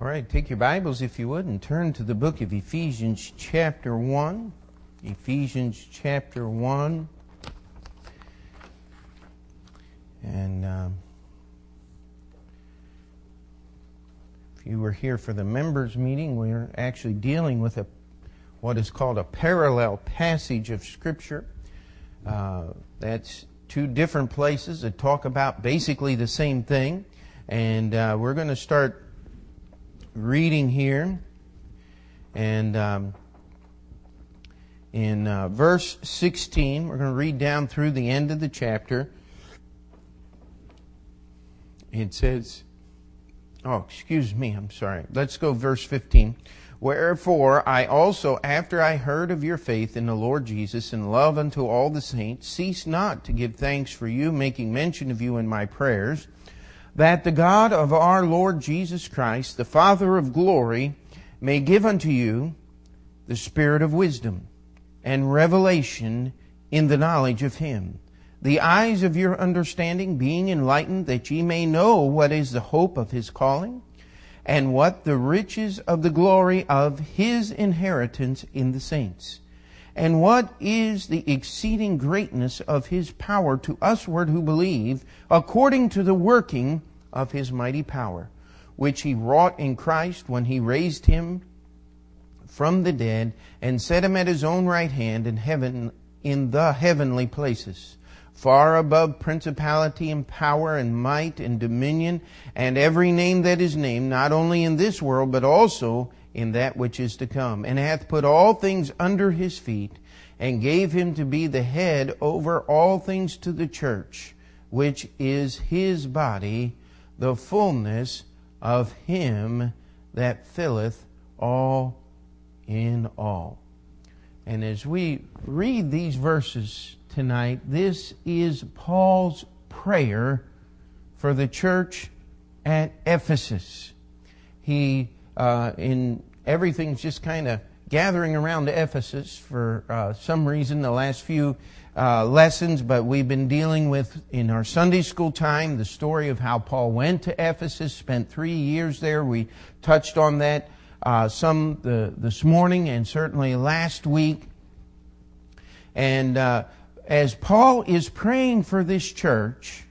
All right, take your Bibles, if you would, and turn to the book of Ephesians, chapter 1. Ephesians, chapter 1. And um, if you were here for the members' meeting, we're actually dealing with a, what is called a parallel passage of Scripture. Uh, that's two different places that talk about basically the same thing. And uh, we're going to start reading here. And um, in uh, verse 16, we're going to read down through the end of the chapter. It says, oh, excuse me, I'm sorry. Let's go verse 15. Wherefore I also, after I heard of your faith in the Lord Jesus and love unto all the saints, cease not to give thanks for you, making mention of you in my prayers that the God of our Lord Jesus Christ, the Father of glory, may give unto you the spirit of wisdom and revelation in the knowledge of Him, the eyes of your understanding being enlightened, that ye may know what is the hope of His calling, and what the riches of the glory of His inheritance in the saints, and what is the exceeding greatness of His power to usward who believe, according to the working of his mighty power, which he wrought in Christ when he raised him from the dead and set him at his own right hand in heaven in the heavenly places far above principality and power and might and dominion and every name that is named not only in this world but also in that which is to come. And hath put all things under his feet and gave him to be the head over all things to the church which is his body the fullness of him that filleth all in all. And as we read these verses tonight, this is Paul's prayer for the church at Ephesus. He, uh, in everything's just kind of gathering around Ephesus for uh, some reason the last few uh, lessons, but we've been dealing with in our Sunday school time the story of how Paul went to Ephesus, spent three years there. We touched on that uh, some the, this morning and certainly last week. And uh, as Paul is praying for this church,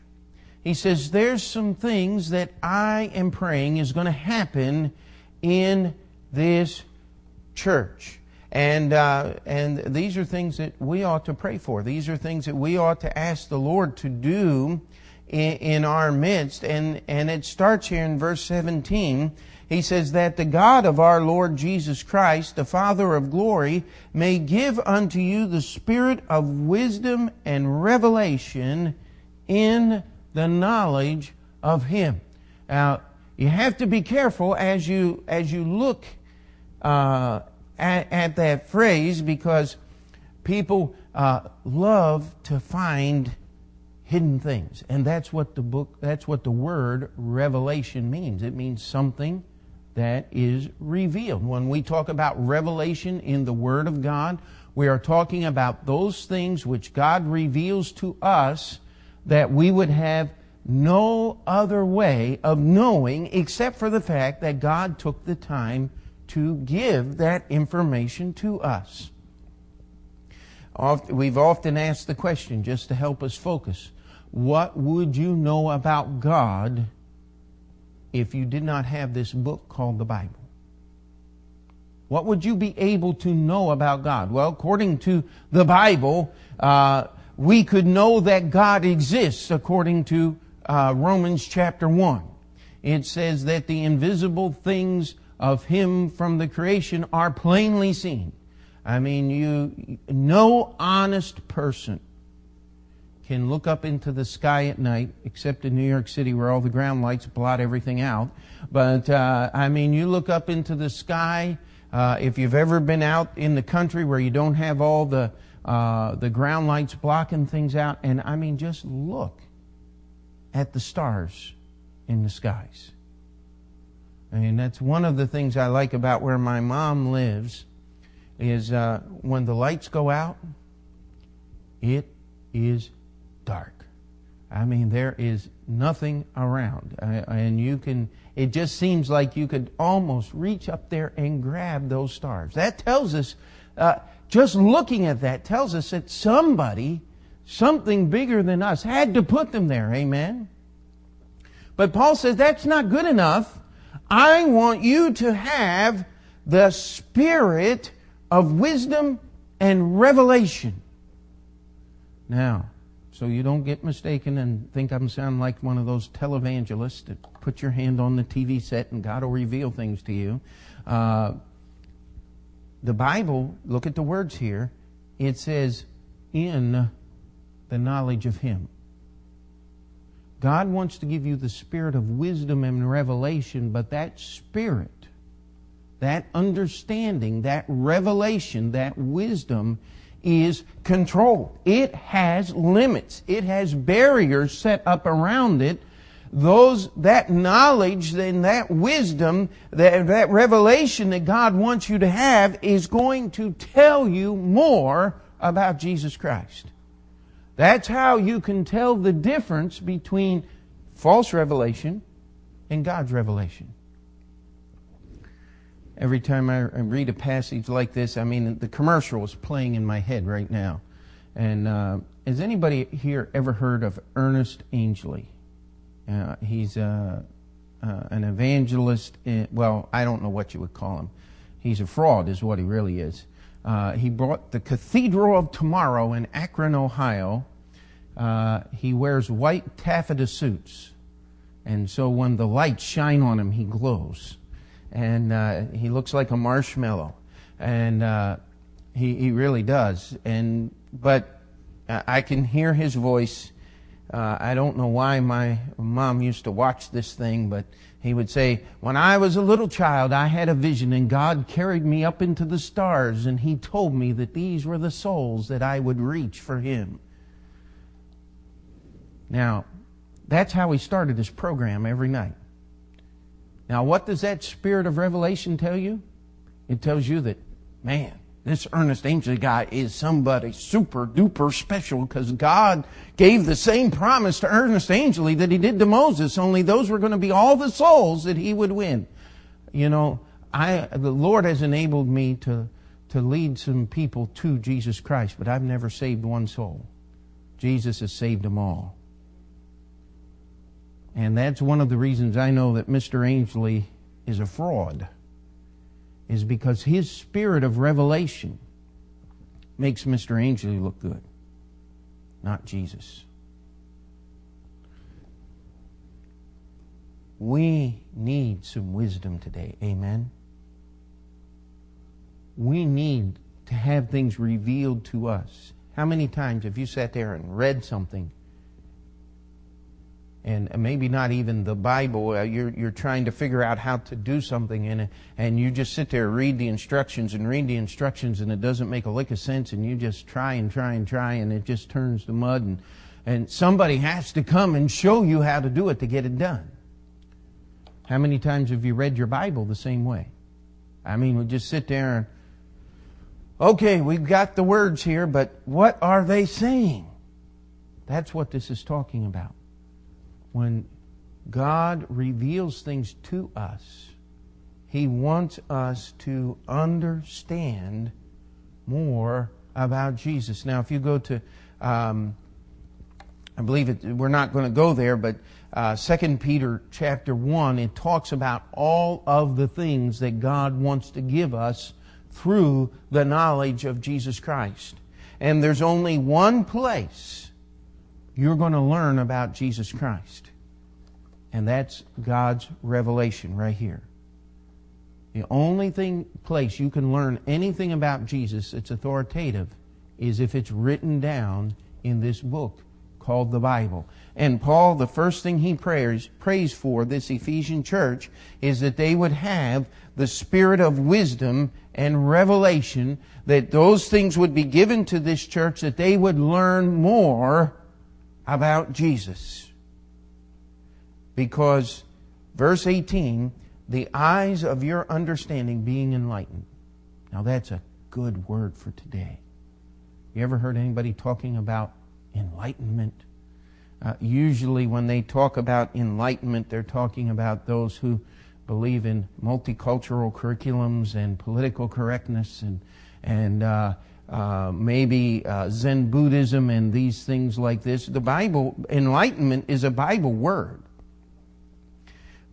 he says, There's some things that I am praying is going to happen in this church. And, uh, and these are things that we ought to pray for. These are things that we ought to ask the Lord to do in, in our midst. And, and it starts here in verse 17. He says that the God of our Lord Jesus Christ, the Father of glory, may give unto you the spirit of wisdom and revelation in the knowledge of Him. Now, you have to be careful as you, as you look uh, at, at that phrase because people uh, love to find hidden things. And that's what the book, that's what the word revelation means. It means something that is revealed. When we talk about revelation in the Word of God, we are talking about those things which God reveals to us that we would have no other way of knowing except for the fact that God took the time to give that information to us. We've often asked the question just to help us focus what would you know about God if you did not have this book called the Bible? What would you be able to know about God? Well, according to the Bible, uh, we could know that God exists according to uh, Romans chapter 1. It says that the invisible things of Him from the creation are plainly seen. I mean, you, no honest person can look up into the sky at night, except in New York City where all the ground lights blot everything out. But, uh, I mean, you look up into the sky, uh, if you've ever been out in the country where you don't have all the, uh, the ground lights blocking things out, and I mean, just look at the stars in the skies. I mean, that's one of the things I like about where my mom lives is uh, when the lights go out, it is dark. I mean, there is nothing around, and you can. it just seems like you could almost reach up there and grab those stars. That tells us, uh, just looking at that tells us that somebody, something bigger than us, had to put them there. Amen? But Paul says that's not good enough. I want you to have the spirit of wisdom and revelation. Now, so you don't get mistaken and think I'm sounding like one of those televangelists that put your hand on the TV set and God will reveal things to you. Uh, the Bible, look at the words here, it says, in the knowledge of Him. God wants to give you the spirit of wisdom and revelation, but that spirit, that understanding, that revelation, that wisdom is controlled. It has limits. It has barriers set up around it. Those, that knowledge and that wisdom, that, that revelation that God wants you to have is going to tell you more about Jesus Christ. That's how you can tell the difference between false revelation and God's revelation every time I read a passage like this, I mean, the commercial is playing in my head right now. And uh, has anybody here ever heard of Ernest Angley? Uh, he's uh, uh an evangelist. In, well, I don't know what you would call him. He's a fraud, is what he really is. Uh, he brought the Cathedral of Tomorrow in Akron, Ohio. Uh, he wears white taffeta suits. And so when the lights shine on him, he glows and uh, he looks like a marshmallow, and uh, he he really does. And but I can hear his voice. Uh, I don't know why my mom used to watch this thing, but he would say, When I was a little child, I had a vision, and God carried me up into the stars, and He told me that these were the souls that I would reach for Him. Now, that's how he started his program every night. Now, what does that spirit of revelation tell you? It tells you that, man, this Ernest Angley guy is somebody super duper special because God gave the same promise to Ernest Angley that he did to Moses, only those were going to be all the souls that he would win. You know, I, the Lord has enabled me to, to lead some people to Jesus Christ, but I've never saved one soul. Jesus has saved them all. And that's one of the reasons I know that Mr. Angley is a fraud, is because his spirit of revelation makes Mr. Angley look good, not Jesus. We need some wisdom today. Amen. We need to have things revealed to us. How many times have you sat there and read something and maybe not even the Bible. Uh, you're, you're trying to figure out how to do something in it, and you just sit there, read the instructions, and read the instructions, and it doesn't make a lick of sense, and you just try and try and try, and it just turns to mud, and, and somebody has to come and show you how to do it to get it done. How many times have you read your Bible the same way? I mean, we just sit there and, okay, we've got the words here, but what are they saying? That's what this is talking about when God reveals things to us, He wants us to understand more about Jesus. Now, if you go to, um, I believe it, we're not going to go there, but uh, 2 Peter chapter 1, it talks about all of the things that God wants to give us through the knowledge of Jesus Christ. And there's only one place you're going to learn about Jesus Christ. And that's God's revelation right here. The only thing place you can learn anything about Jesus that's authoritative is if it's written down in this book called the Bible. And Paul, the first thing he prays, prays for this Ephesian church is that they would have the spirit of wisdom and revelation, that those things would be given to this church, that they would learn more about Jesus. Because, verse 18, the eyes of your understanding being enlightened. Now, that's a good word for today. You ever heard anybody talking about enlightenment? Uh, usually, when they talk about enlightenment, they're talking about those who believe in multicultural curriculums and political correctness and and uh, uh, maybe uh, Zen Buddhism and these things like this. The Bible, enlightenment is a Bible word.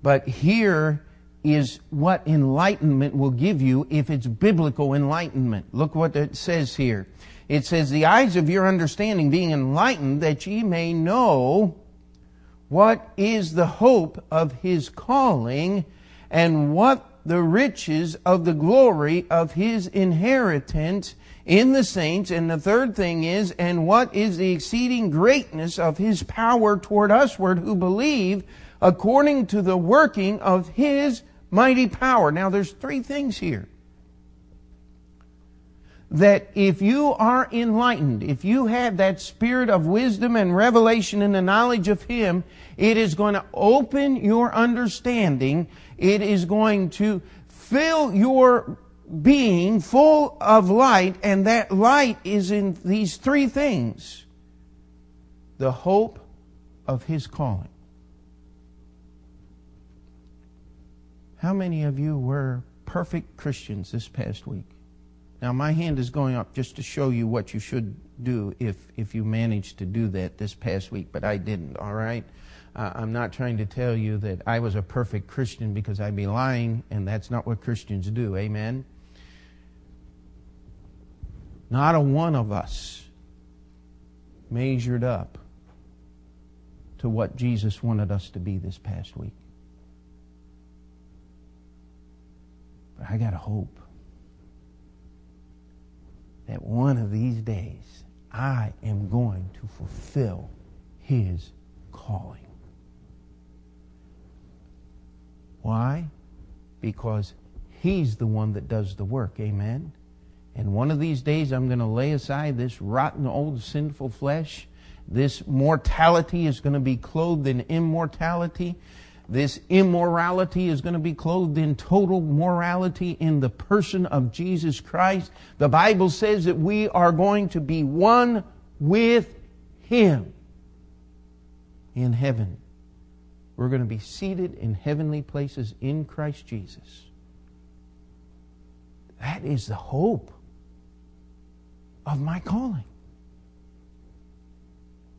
But here is what enlightenment will give you if it's biblical enlightenment. Look what it says here. It says, The eyes of your understanding being enlightened, that ye may know what is the hope of his calling, and what the riches of the glory of his inheritance in the saints. And the third thing is, and what is the exceeding greatness of his power toward usward who believe according to the working of his mighty power. Now there's three things here. That if you are enlightened, if you have that spirit of wisdom and revelation in the knowledge of Him, it is going to open your understanding. It is going to fill your being full of light, and that light is in these three things the hope of His calling. How many of you were perfect Christians this past week? Now, my hand is going up just to show you what you should do if, if you managed to do that this past week, but I didn't, all right? Uh, I'm not trying to tell you that I was a perfect Christian because I'd be lying, and that's not what Christians do, amen? Not a one of us measured up to what Jesus wanted us to be this past week. But I got a hope that one of these days I am going to fulfill His calling. Why? Because He's the one that does the work. Amen? And one of these days I'm going to lay aside this rotten old sinful flesh. This mortality is going to be clothed in immortality. This immorality is going to be clothed in total morality in the person of Jesus Christ. The Bible says that we are going to be one with Him in heaven. We're going to be seated in heavenly places in Christ Jesus. That is the hope of my calling.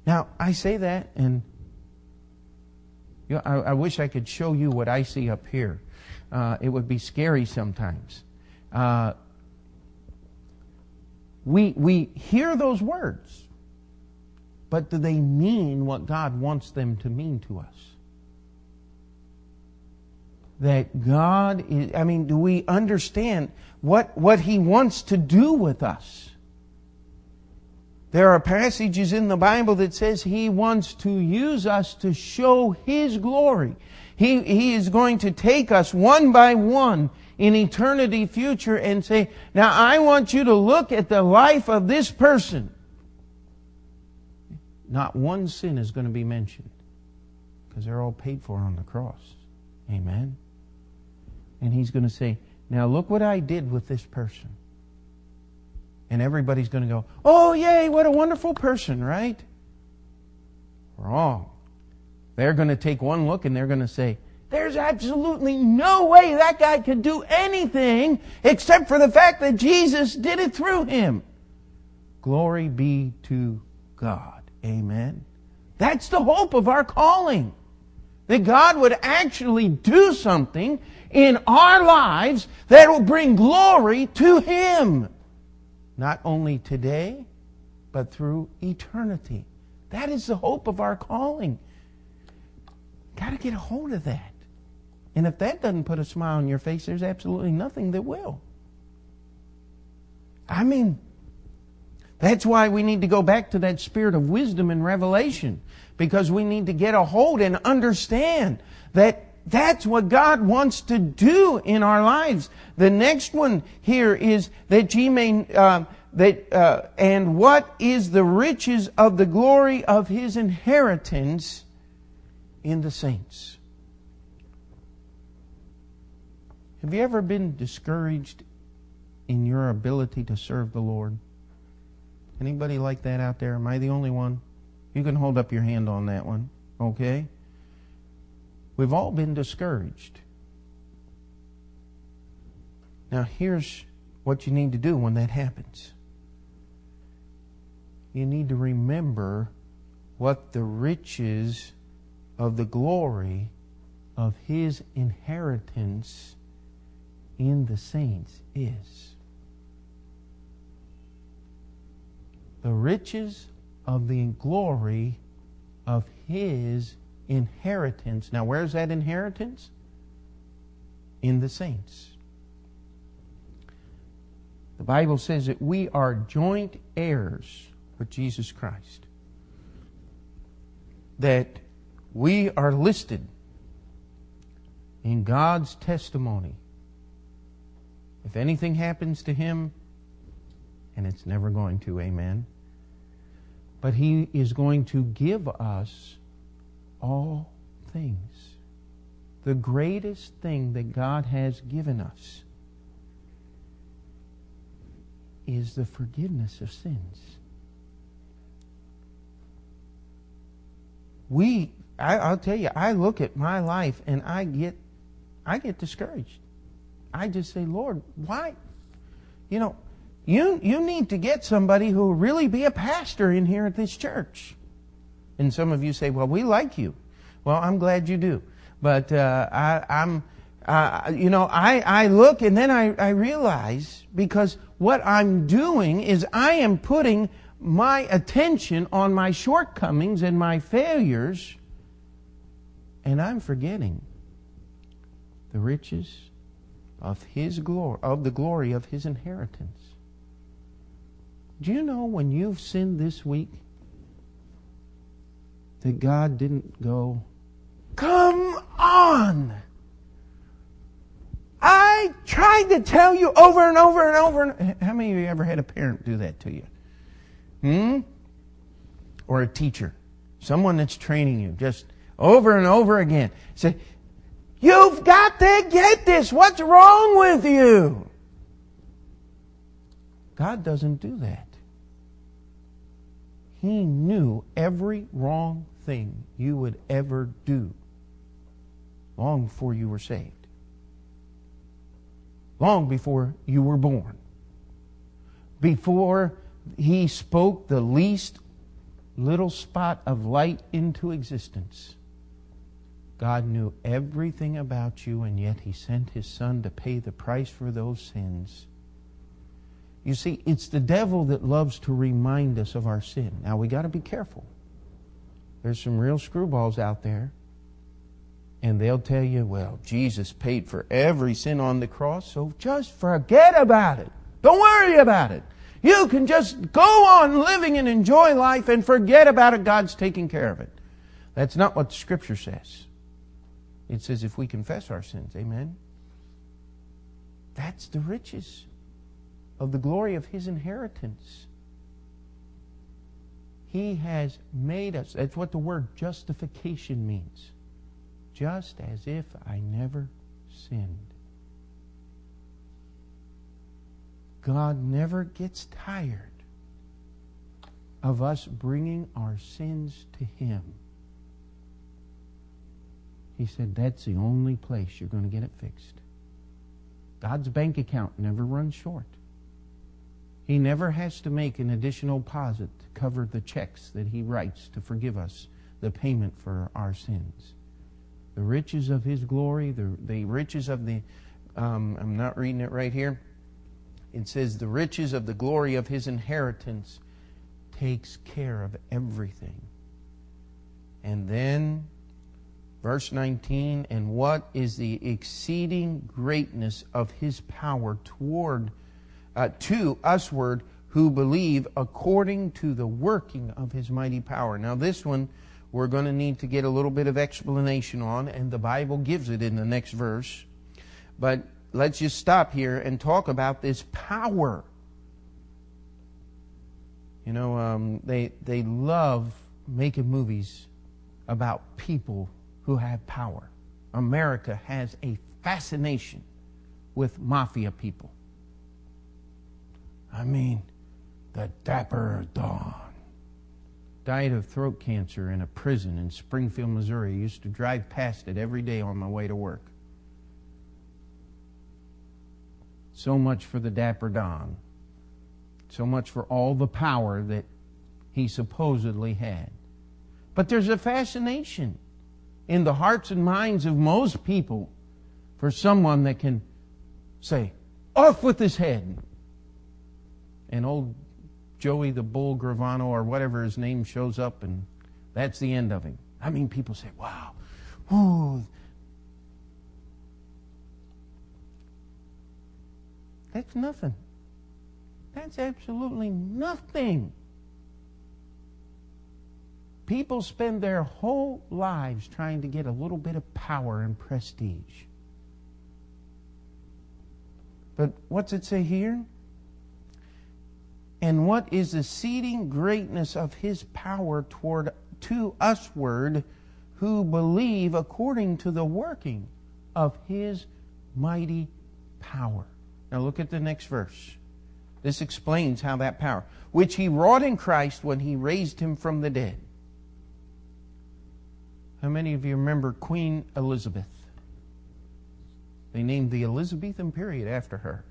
Now, I say that and you know, I, I, wish I could show you what I see up here. Uh, it would be scary sometimes. Uh, we, we hear those words, but do they mean what God wants them to mean to us? That God is, I mean, do we understand what, what He wants to do with us? There are passages in the Bible that says He wants to use us to show His glory. He, he is going to take us one by one in eternity future and say, now I want you to look at the life of this person. Not one sin is going to be mentioned because they're all paid for on the cross. Amen. And he's going to say, now look what I did with this person. And everybody's going to go, oh, yay, what a wonderful person, right? Wrong. They're going to take one look and they're going to say, there's absolutely no way that guy could do anything except for the fact that Jesus did it through him. Glory be to God. Amen. That's the hope of our calling. That God would actually do something in our lives that will bring glory to Him not only today, but through eternity. That is the hope of our calling. Got to get a hold of that. And if that doesn't put a smile on your face, there's absolutely nothing that will. I mean, that's why we need to go back to that spirit of wisdom and revelation because we need to get a hold and understand that that's what God wants to do in our lives. The next one here is that ye may, uh, that, uh, and what is the riches of the glory of his inheritance in the saints? Have you ever been discouraged in your ability to serve the Lord? Anybody like that out there? Am I the only one? You can hold up your hand on that one, okay? We've all been discouraged. Now, here's what you need to do when that happens you need to remember what the riches of the glory of his inheritance in the saints is. The riches of the glory of his inheritance. Now, where's that inheritance? In the saints. The Bible says that we are joint heirs with Jesus Christ. That we are listed in God's testimony. If anything happens to him, and it's never going to, amen. But he is going to give us all things. The greatest thing that God has given us is the forgiveness of sins. We, I, will tell you, I look at my life and I get, I get discouraged. I just say, Lord, why? You know, you you need to get somebody who will really be a pastor in here at this church. And some of you say, well, we like you. Well, I'm glad you do. But uh, I, I'm uh, you know, I, I look and then I, I realize because what I'm doing is I am putting my attention on my shortcomings and my failures, and I'm forgetting the riches of His glory, of the glory of His inheritance. Do you know when you've sinned this week that God didn't go, Come on! I tried to tell you over and over and over. And, how many of you ever had a parent do that to you? Hmm? Or a teacher, someone that's training you, just over and over again. Say, You've got to get this. What's wrong with you? God doesn't do that. He knew every wrong thing you would ever do long before you were saved long before you were born. Before he spoke the least little spot of light into existence, God knew everything about you, and yet he sent his son to pay the price for those sins. You see, it's the devil that loves to remind us of our sin. Now, we got to be careful. There's some real screwballs out there and they'll tell you, well, Jesus paid for every sin on the cross, so just forget about it. Don't worry about it. You can just go on living and enjoy life and forget about it. God's taking care of it. That's not what the Scripture says. It says if we confess our sins, amen? That's the riches of the glory of His inheritance. He has made us. That's what the word justification means just as if I never sinned. God never gets tired of us bringing our sins to Him. He said, That's the only place you're going to get it fixed. God's bank account never runs short. He never has to make an additional deposit cover the checks that He writes to forgive us the payment for our sins the riches of his glory, the, the riches of the, um, I'm not reading it right here. It says, the riches of the glory of his inheritance takes care of everything. And then, verse 19, and what is the exceeding greatness of his power toward, uh, to usward who believe according to the working of his mighty power. Now, this one, we're going to need to get a little bit of explanation on, and the Bible gives it in the next verse. But let's just stop here and talk about this power. You know, um, they, they love making movies about people who have power. America has a fascination with mafia people. I mean, the Dapper Don died of throat cancer in a prison in Springfield, Missouri. Used to drive past it every day on my way to work. So much for the Dapper Don. So much for all the power that he supposedly had. But there's a fascination in the hearts and minds of most people for someone that can say, off with his head. And old Joey the Bull Gravano or whatever his name shows up, and that's the end of him. I mean, people say, wow, ooh. That's nothing. That's absolutely nothing. People spend their whole lives trying to get a little bit of power and prestige. But what's it say here? And what is the exceeding greatness of his power toward to usward who believe according to the working of his mighty power. Now look at the next verse. This explains how that power, which he wrought in Christ when he raised him from the dead how many of you remember Queen Elizabeth? They named the Elizabethan period after her.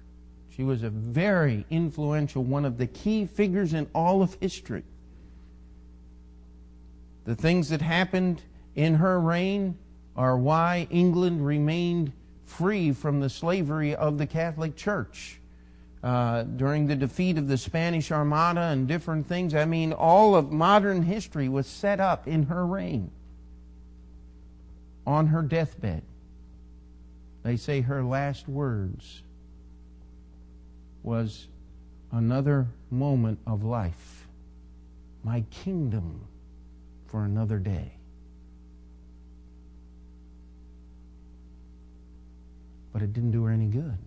She was a very influential, one of the key figures in all of history. The things that happened in her reign are why England remained free from the slavery of the Catholic Church. Uh, during the defeat of the Spanish Armada and different things, I mean, all of modern history was set up in her reign on her deathbed, they say her last words was another moment of life, my kingdom for another day. But it didn't do her any good.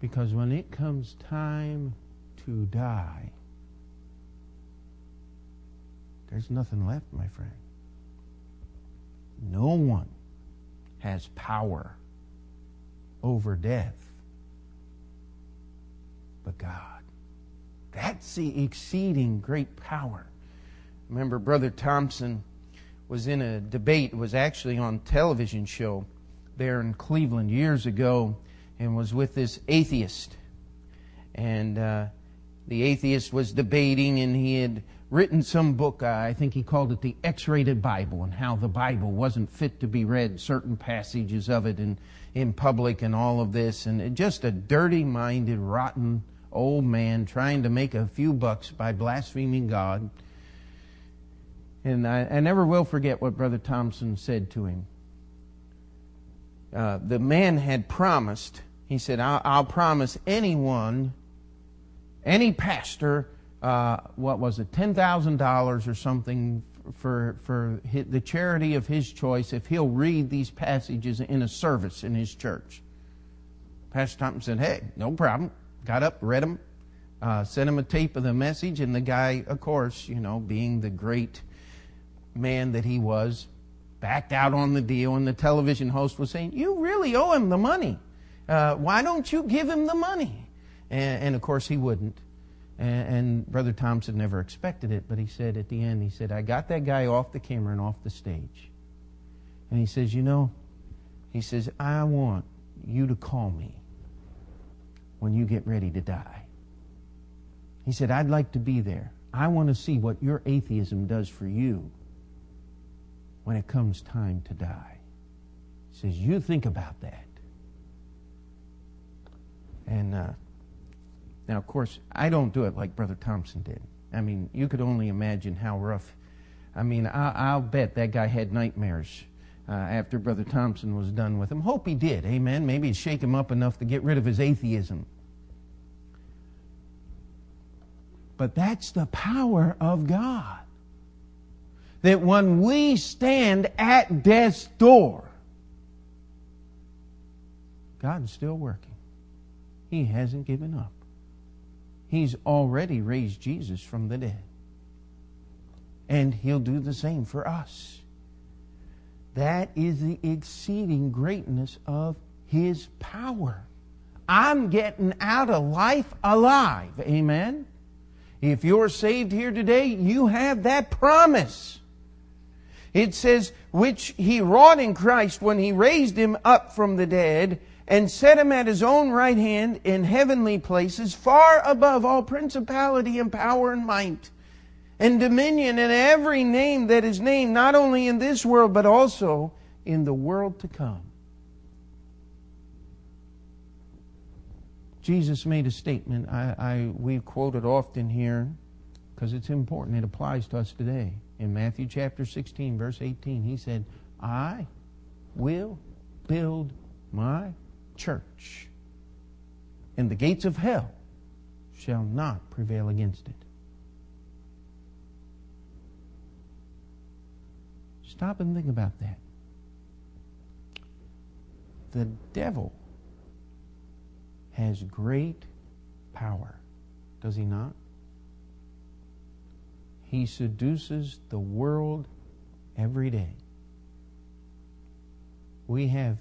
Because when it comes time to die, there's nothing left, my friend. No one has power over death but God. That's the exceeding great power. Remember, Brother Thompson was in a debate, was actually on television show there in Cleveland years ago, and was with this atheist. And uh, the atheist was debating, and he had written some book, uh, I think he called it the X rated Bible, and how the Bible wasn't fit to be read, certain passages of it in, in public, and all of this. And just a dirty minded, rotten old man trying to make a few bucks by blaspheming God. And I, I never will forget what Brother Thompson said to him. Uh, the man had promised, he said, I'll, I'll promise anyone, any pastor, uh, what was it, $10,000 or something for, for the charity of his choice if he'll read these passages in a service in his church. Pastor Thompson said, hey, no problem. Got up, read them, uh, sent him a tape of the message, and the guy, of course, you know, being the great man that he was, backed out on the deal, and the television host was saying, You really owe him the money. Uh, why don't you give him the money? And, and of course, he wouldn't. And, and, Brother Thompson never expected it, but he said at the end, he said, I got that guy off the camera and off the stage. And he says, You know, he says, I want you to call me when you get ready to die. He said, I'd like to be there. I want to see what your atheism does for you when it comes time to die. He says, You think about that. And, uh, now, of course, I don't do it like Brother Thompson did. I mean, you could only imagine how rough. I mean, I, will bet that guy had nightmares uh, after Brother Thompson was done with him. Hope he did. Amen. Maybe he'd shake him up enough to get rid of his atheism. But that's the power of God. That when we stand at death's door, God's still working. He hasn't given up. He's already raised Jesus from the dead. And He'll do the same for us. That is the exceeding greatness of His power. I'm getting out of life alive. Amen? If you're saved here today, you have that promise. It says, which he wrought in Christ when he raised him up from the dead and set him at his own right hand in heavenly places, far above all principality and power and might and dominion and every name that is named, not only in this world, but also in the world to come. Jesus made a statement I, I we quote it often here because it's important. It applies to us today. In Matthew chapter 16, verse 18, he said, I will build my church, and the gates of hell shall not prevail against it. Stop and think about that. The devil has great power, does he not? He seduces the world every day. We have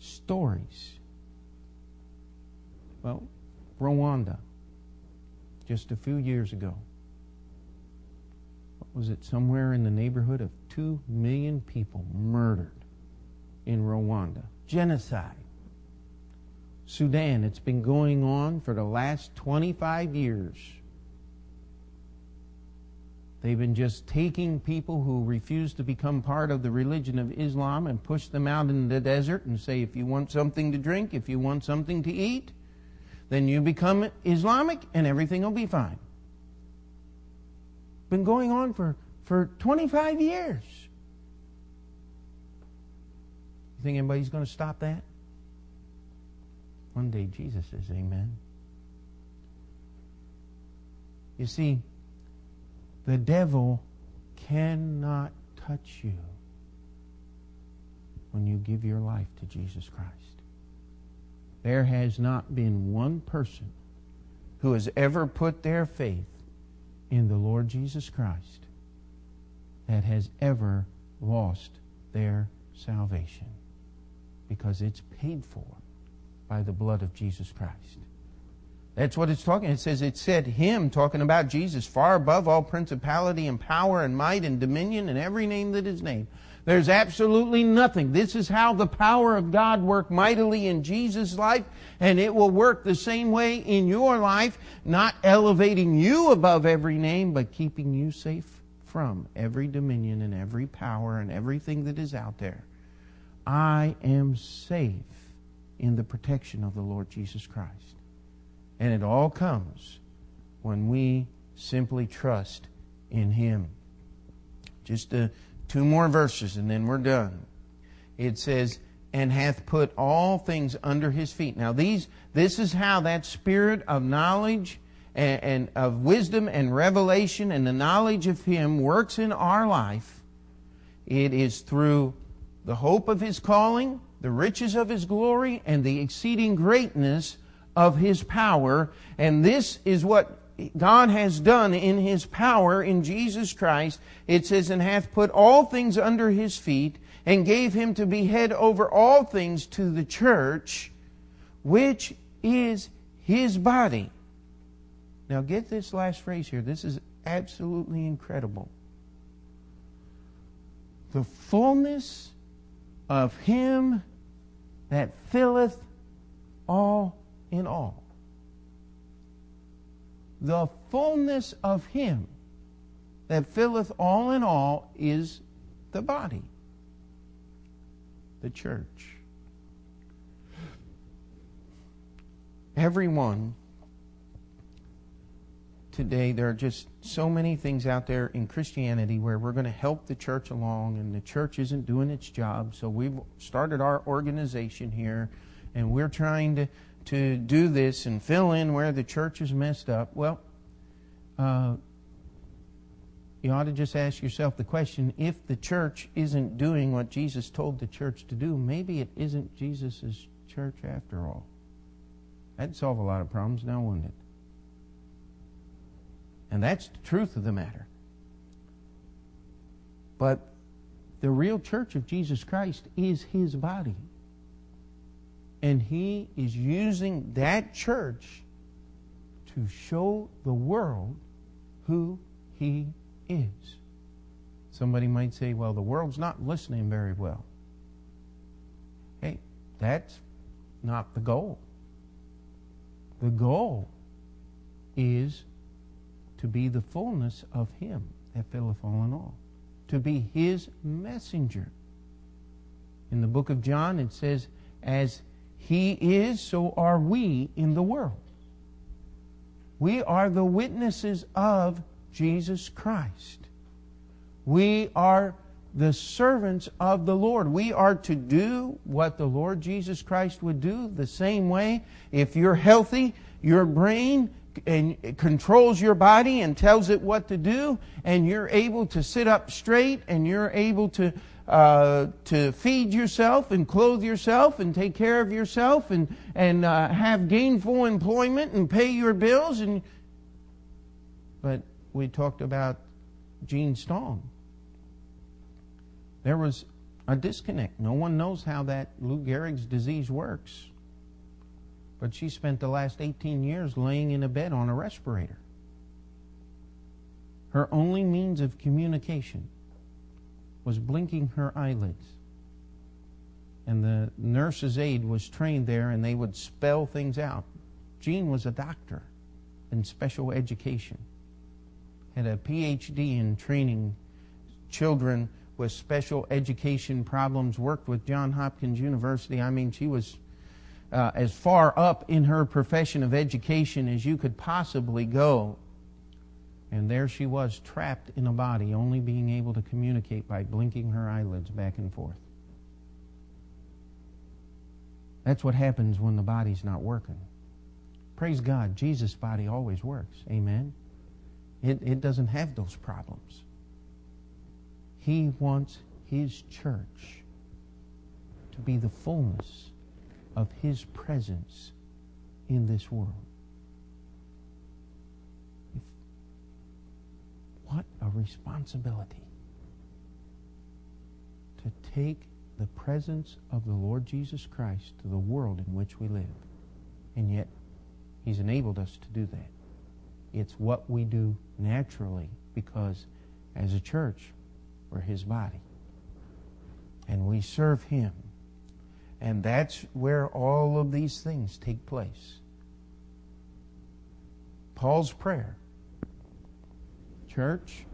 stories. Well, Rwanda, just a few years ago. Was it? Somewhere in the neighborhood of 2 million people murdered in Rwanda. Genocide. Sudan, it's been going on for the last 25 years. They've been just taking people who refuse to become part of the religion of Islam and push them out in the desert and say, if you want something to drink, if you want something to eat, then you become Islamic and everything will be fine. Been going on for, for 25 years. You think anybody's going to stop that? One day Jesus says, Amen. You see, the devil cannot touch you when you give your life to Jesus Christ. There has not been one person who has ever put their faith in the Lord Jesus Christ that has ever lost their salvation because it's paid for by the blood of Jesus Christ. That's what it's talking. It says it said him talking about Jesus far above all principality and power and might and dominion and every name that is named. There's absolutely nothing. This is how the power of God worked mightily in Jesus' life, and it will work the same way in your life, not elevating you above every name, but keeping you safe from every dominion and every power and everything that is out there. I am safe in the protection of the Lord Jesus Christ. And it all comes when we simply trust in Him. Just uh, two more verses and then we're done. It says, and hath put all things under his feet. Now these, this is how that spirit of knowledge and, and, of wisdom and revelation and the knowledge of him works in our life. It is through the hope of his calling, the riches of his glory, and the exceeding greatness of his power. And this is what God has done in his power in Jesus Christ. It says, and hath put all things under his feet, and gave him to be head over all things to the church, which is his body. Now get this last phrase here. This is absolutely incredible. The fullness of him that filleth all in all. The fullness of him that filleth all in all is the body, the church. Everyone today, there are just so many things out there in Christianity where we're going to help the church along and the church isn't doing its job. So we've started our organization here and we're trying to, to do this and fill in where the church is messed up. Well, uh, you ought to just ask yourself the question if the church isn't doing what Jesus told the church to do, maybe it isn't Jesus' church after all. That'd solve a lot of problems now, wouldn't it? And that's the truth of the matter. But the real church of Jesus Christ is his body. And he is using that church to show the world who he is. Somebody might say, well, the world's not listening very well. Hey, that's not the goal. The goal is to be the fullness of Him that filleth all in all, to be His messenger. In the book of John, it says, As He is, so are we in the world. We are the witnesses of Jesus Christ. We are the servants of the Lord. We are to do what the Lord Jesus Christ would do the same way. If you're healthy, your brain and controls your body and tells it what to do, and you're able to sit up straight and you're able to uh, to feed yourself and clothe yourself and take care of yourself and and uh, have gainful employment and pay your bills and but we talked about Jean Stone. There was a disconnect. No one knows how that Lou Gehrig's disease works. But she spent the last 18 years laying in a bed on a respirator. Her only means of communication was blinking her eyelids. And the nurse's aide was trained there, and they would spell things out. Jean was a doctor in special education, had a PhD in training children with special education problems, worked with Johns Hopkins University. I mean, she was uh, as far up in her profession of education as you could possibly go. And there she was, trapped in a body, only being able to communicate by blinking her eyelids back and forth. That's what happens when the body's not working. Praise God, Jesus' body always works. Amen. It, it doesn't have those problems. He wants His church to be the fullness of His presence in this world. What a responsibility to take the presence of the Lord Jesus Christ to the world in which we live. And yet, He's enabled us to do that. It's what we do naturally because as a church, we're His body. And we serve Him and that's where all of these things take place. Paul's prayer Church,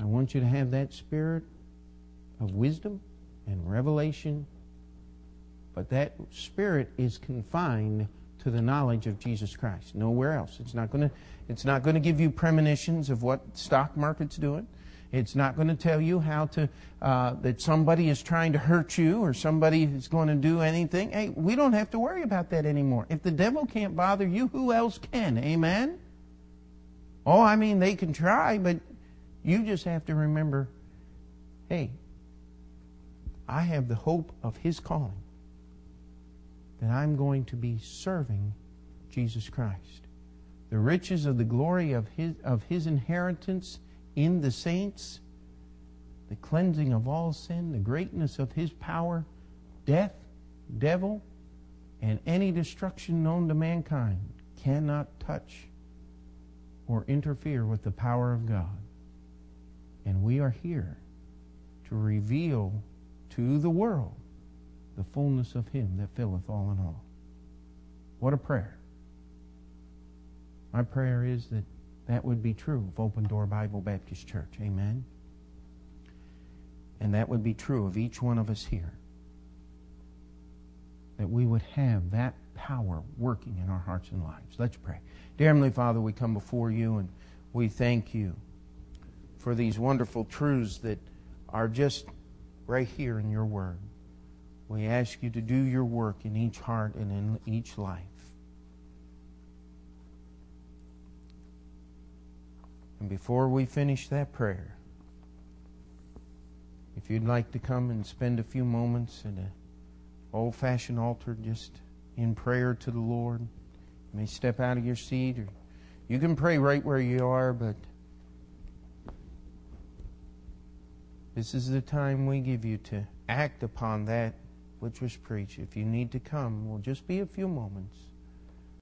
I want you to have that spirit of wisdom and revelation, but that spirit is confined to the knowledge of Jesus Christ. Nowhere else. It's not going to it's not going to give you premonitions of what stock market's doing. It's not going to tell you how to, uh, that somebody is trying to hurt you or somebody is going to do anything. Hey, we don't have to worry about that anymore. If the devil can't bother you, who else can? Amen? Oh, I mean, they can try, but you just have to remember hey, I have the hope of his calling that I'm going to be serving Jesus Christ. The riches of the glory of his, of his inheritance in the saints, the cleansing of all sin, the greatness of his power, death, devil, and any destruction known to mankind cannot touch or interfere with the power of God. And we are here to reveal to the world the fullness of Him that filleth all in all. What a prayer. My prayer is that that would be true of Open Door Bible Baptist Church. Amen. And that would be true of each one of us here. That we would have that power working in our hearts and lives. Let's pray. Dear Heavenly Father, we come before you and we thank you for these wonderful truths that are just right here in your word. We ask you to do your work in each heart and in each life. And before we finish that prayer, if you'd like to come and spend a few moments at an old fashioned altar just in prayer to the Lord, you may step out of your seat or you can pray right where you are, but this is the time we give you to act upon that which was preached. If you need to come, we'll just be a few moments.